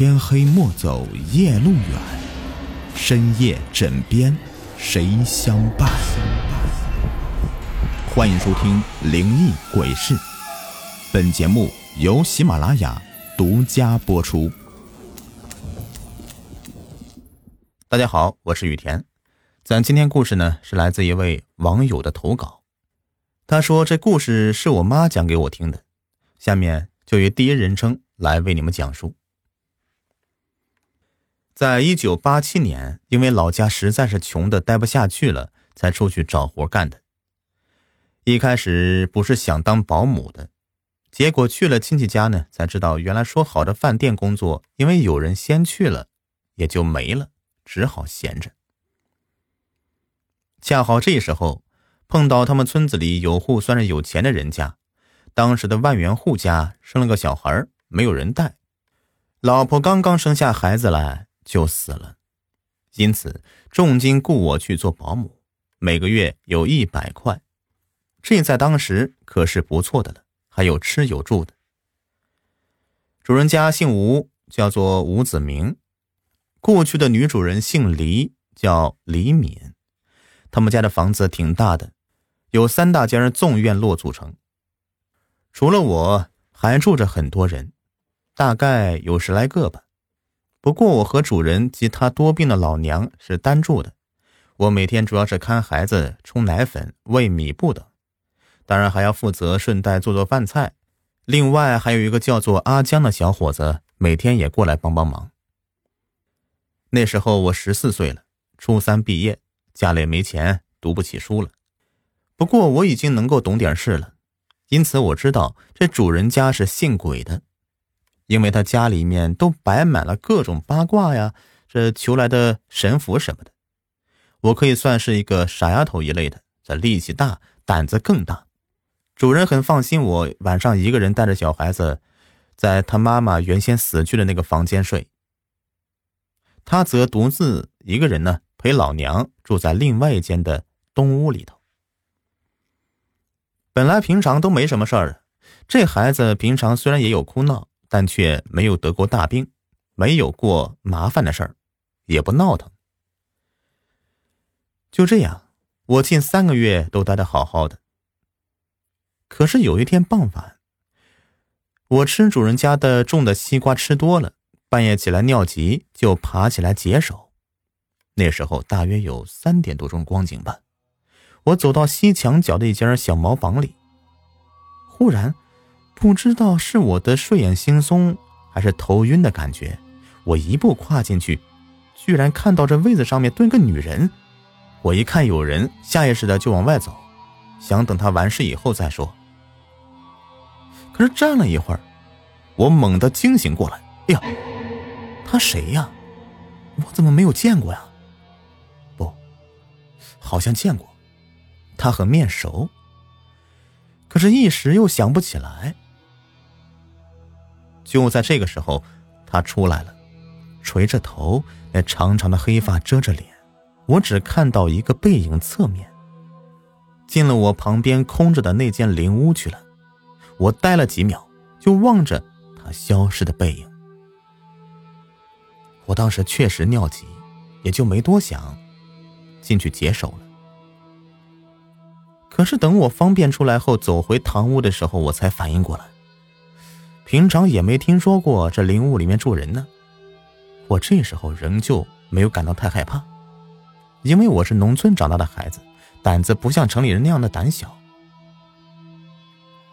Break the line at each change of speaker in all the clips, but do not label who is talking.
天黑莫走夜路远，深夜枕边谁相伴？欢迎收听《灵异鬼事》，本节目由喜马拉雅独家播出。大家好，我是雨田。咱今天故事呢，是来自一位网友的投稿。他说这故事是我妈讲给我听的，下面就以第一人称来为你们讲述。在一九八七年，因为老家实在是穷的待不下去了，才出去找活干的。一开始不是想当保姆的，结果去了亲戚家呢，才知道原来说好的饭店工作，因为有人先去了，也就没了，只好闲着。恰好这时候碰到他们村子里有户算是有钱的人家，当时的万元户家生了个小孩，没有人带，老婆刚刚生下孩子来。就死了，因此重金雇我去做保姆，每个月有一百块，这在当时可是不错的了，还有吃有住的。主人家姓吴，叫做吴子明，过去的女主人姓李，叫李敏。他们家的房子挺大的，有三大间纵院落组成。除了我，还住着很多人，大概有十来个吧。不过我和主人及他多病的老娘是单住的，我每天主要是看孩子、冲奶粉、喂米布等，当然还要负责顺带做做饭菜。另外还有一个叫做阿江的小伙子，每天也过来帮帮忙。那时候我十四岁了，初三毕业，家里没钱，读不起书了。不过我已经能够懂点事了，因此我知道这主人家是信鬼的。因为他家里面都摆满了各种八卦呀，这求来的神符什么的，我可以算是一个傻丫头一类的，这力气大，胆子更大。主人很放心我晚上一个人带着小孩子，在他妈妈原先死去的那个房间睡，他则独自一个人呢陪老娘住在另外一间的东屋里头。本来平常都没什么事儿，这孩子平常虽然也有哭闹。但却没有得过大病，没有过麻烦的事儿，也不闹腾。就这样，我近三个月都待得好好的。可是有一天傍晚，我吃主人家的种的西瓜吃多了，半夜起来尿急，就爬起来解手。那时候大约有三点多钟光景吧，我走到西墙角的一间小茅房里，忽然。不知道是我的睡眼惺忪，还是头晕的感觉，我一步跨进去，居然看到这位子上面蹲个女人。我一看有人，下意识的就往外走，想等他完事以后再说。可是站了一会儿，我猛地惊醒过来，哎呀，他谁呀？我怎么没有见过呀？不，好像见过，他很面熟，可是，一时又想不起来。就在这个时候，他出来了，垂着头，那长长的黑发遮着脸，我只看到一个背影侧面。进了我旁边空着的那间灵屋去了。我呆了几秒，就望着他消失的背影。我当时确实尿急，也就没多想，进去解手了。可是等我方便出来后，走回堂屋的时候，我才反应过来。平常也没听说过这灵屋里面住人呢，我这时候仍旧没有感到太害怕，因为我是农村长大的孩子，胆子不像城里人那样的胆小。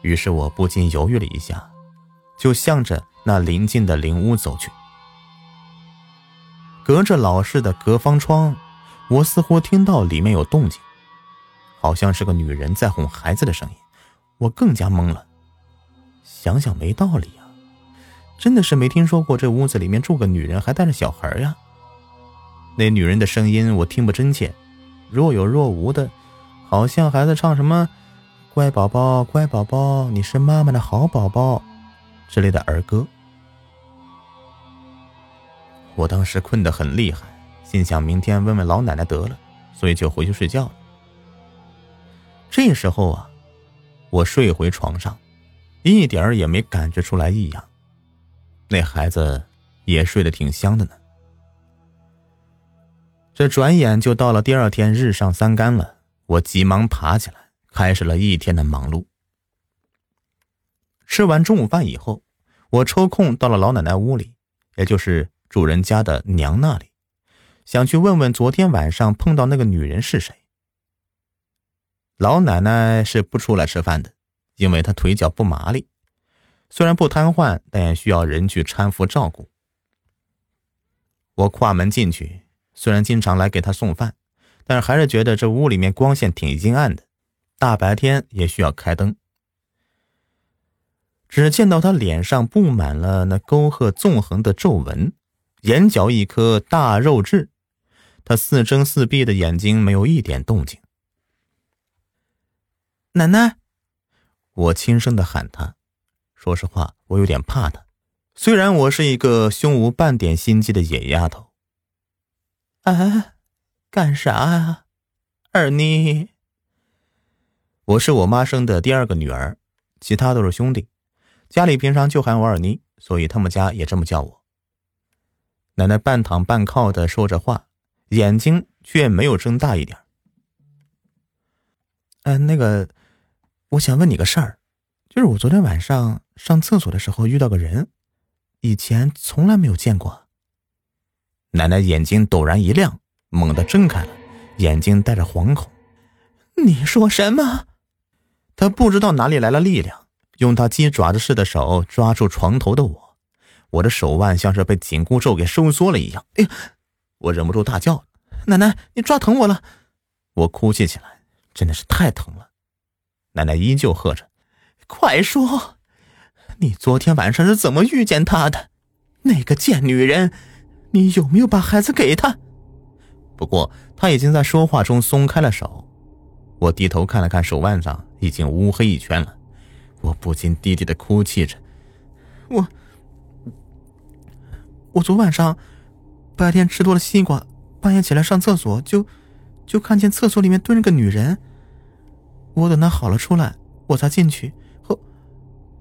于是我不禁犹豫了一下，就向着那临近的灵屋走去。隔着老式的隔房窗，我似乎听到里面有动静，好像是个女人在哄孩子的声音，我更加懵了。想想没道理呀，真的是没听说过这屋子里面住个女人还带着小孩呀。那女人的声音我听不真切，若有若无的，好像还在唱什么“乖宝宝，乖宝宝，你是妈妈的好宝宝”之类的儿歌。我当时困得很厉害，心想明天问问老奶奶得了，所以就回去睡觉了。这时候啊，我睡回床上。一点儿也没感觉出来异样，那孩子也睡得挺香的呢。这转眼就到了第二天日上三竿了，我急忙爬起来，开始了一天的忙碌。吃完中午饭以后，我抽空到了老奶奶屋里，也就是主人家的娘那里，想去问问昨天晚上碰到那个女人是谁。老奶奶是不出来吃饭的，因为他腿脚不麻利，虽然不瘫痪，但也需要人去搀扶照顾。我跨门进去。虽然经常来给他送饭，但是还是觉得这屋里面光线挺阴暗的，大白天也需要开灯。只见到他脸上布满了那沟壑纵横的皱纹，眼角一颗大肉痣，他似睁似闭的眼睛没有一点动静。奶奶，我轻声的喊他。说实话，我有点怕他，虽然我是一个胸无半点心机的野丫头。
啊，干啥啊，二妮？
我是我妈生的第二个女儿，其他都是兄弟，家里平常就喊我二妮，所以他们家也这么叫我。奶奶半躺半靠的说着话，眼睛却没有睁大一点。
呃，那个，我想问你个事儿，就是我昨天晚上上厕所的时候遇到个人，以前从来没有见过。
奶奶眼睛陡然一亮，猛地睁开了，眼睛带着惶恐。
你说什么？
她不知道哪里来了力量，用她鸡爪子似的手抓住床头的我，我的手腕像是被紧箍咒给收缩了一样。哎呀！我忍不住大叫：“
奶奶，你抓疼我了！”
我哭泣起来，真的是太疼了。奶奶依旧喝着：“
快说，你昨天晚上是怎么遇见他的？那个贱女人！”你有没有把孩子给他？
不过他已经在说话中松开了手。我低头看了看手腕上，已经乌黑一圈了。我不禁低低的哭泣着。
我，我昨晚上白天吃多了西瓜，半夜起来上厕所，就就看见厕所里面蹲着个女人。我等他好了出来，我才进去。后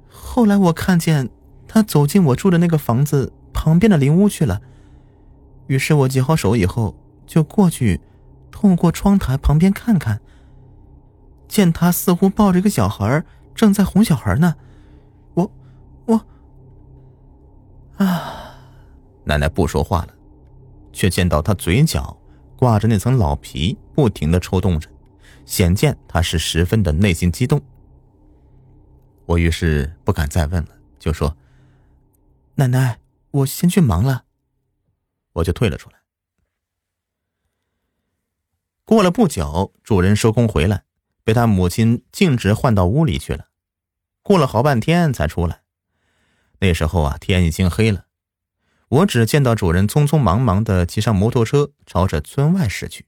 后来我看见他走进我住的那个房子旁边的林屋去了。于是我解好手以后，就过去，透过窗台旁边看看。见他似乎抱着一个小孩，正在哄小孩呢。我，我，啊！
奶奶不说话了，却见到他嘴角挂着那层老皮，不停的抽动着，显见他是十分的内心激动。我于是不敢再问了，就说：“
奶奶，我先去忙了。”
我就退了出来。过了不久，主人收工回来，被他母亲径直唤到屋里去了。过了好半天才出来。那时候啊，天已经黑了。我只见到主人匆匆忙忙的骑上摩托车，朝着村外驶去。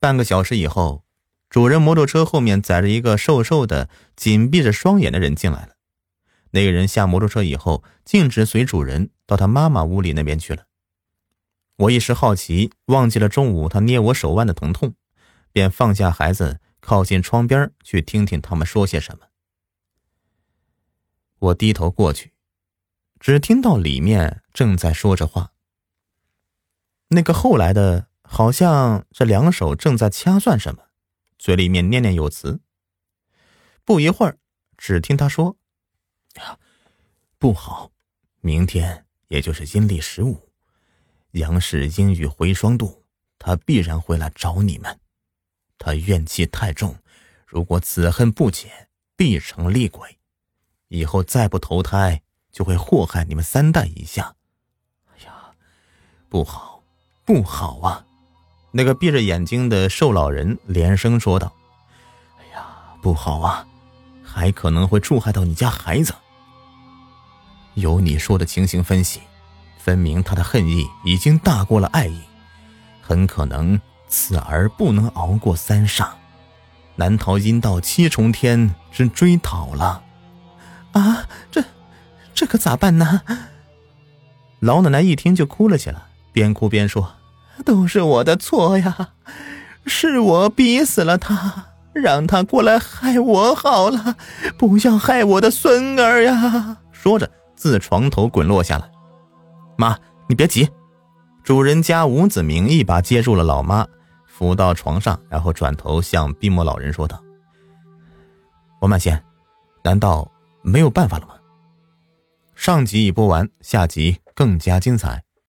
半个小时以后，主人摩托车后面载着一个瘦瘦的、紧闭着双眼的人进来了。那个人下摩托车以后，径直随主人。到他妈妈屋里那边去了。我一时好奇，忘记了中午他捏我手腕的疼痛，便放下孩子，靠近窗边去听听他们说些什么。我低头过去，只听到里面正在说着话。那个后来的，好像这两手正在掐算什么，嘴里面念念有词。不一会儿，只听他说：“呀，不好，明天。”也就是阴历十五，杨氏阴雨回霜度，他必然会来找你们。他怨气太重，如果此恨不解，必成厉鬼，以后再不投胎，就会祸害你们三代以下。哎呀，不好，不好啊！那个闭着眼睛的瘦老人连声说道：“哎呀，不好啊，还可能会触害到你家孩子。”由你说的情形分析，分明他的恨意已经大过了爱意，很可能此儿不能熬过三煞，难逃阴道七重天之追讨了。
啊，这，这可咋办呢？
老奶奶一听就哭了起来，边哭边说：“
都是我的错呀，是我逼死了他，让他过来害我好了，不要害我的孙儿呀。”
说着。自床头滚落下来。妈，你别急。主人家吴子明一把接住了老妈，扶到床上，然后转头向闭目老人说道：“王满仙，难道没有办法了吗？”上集已播完，下集更加精彩。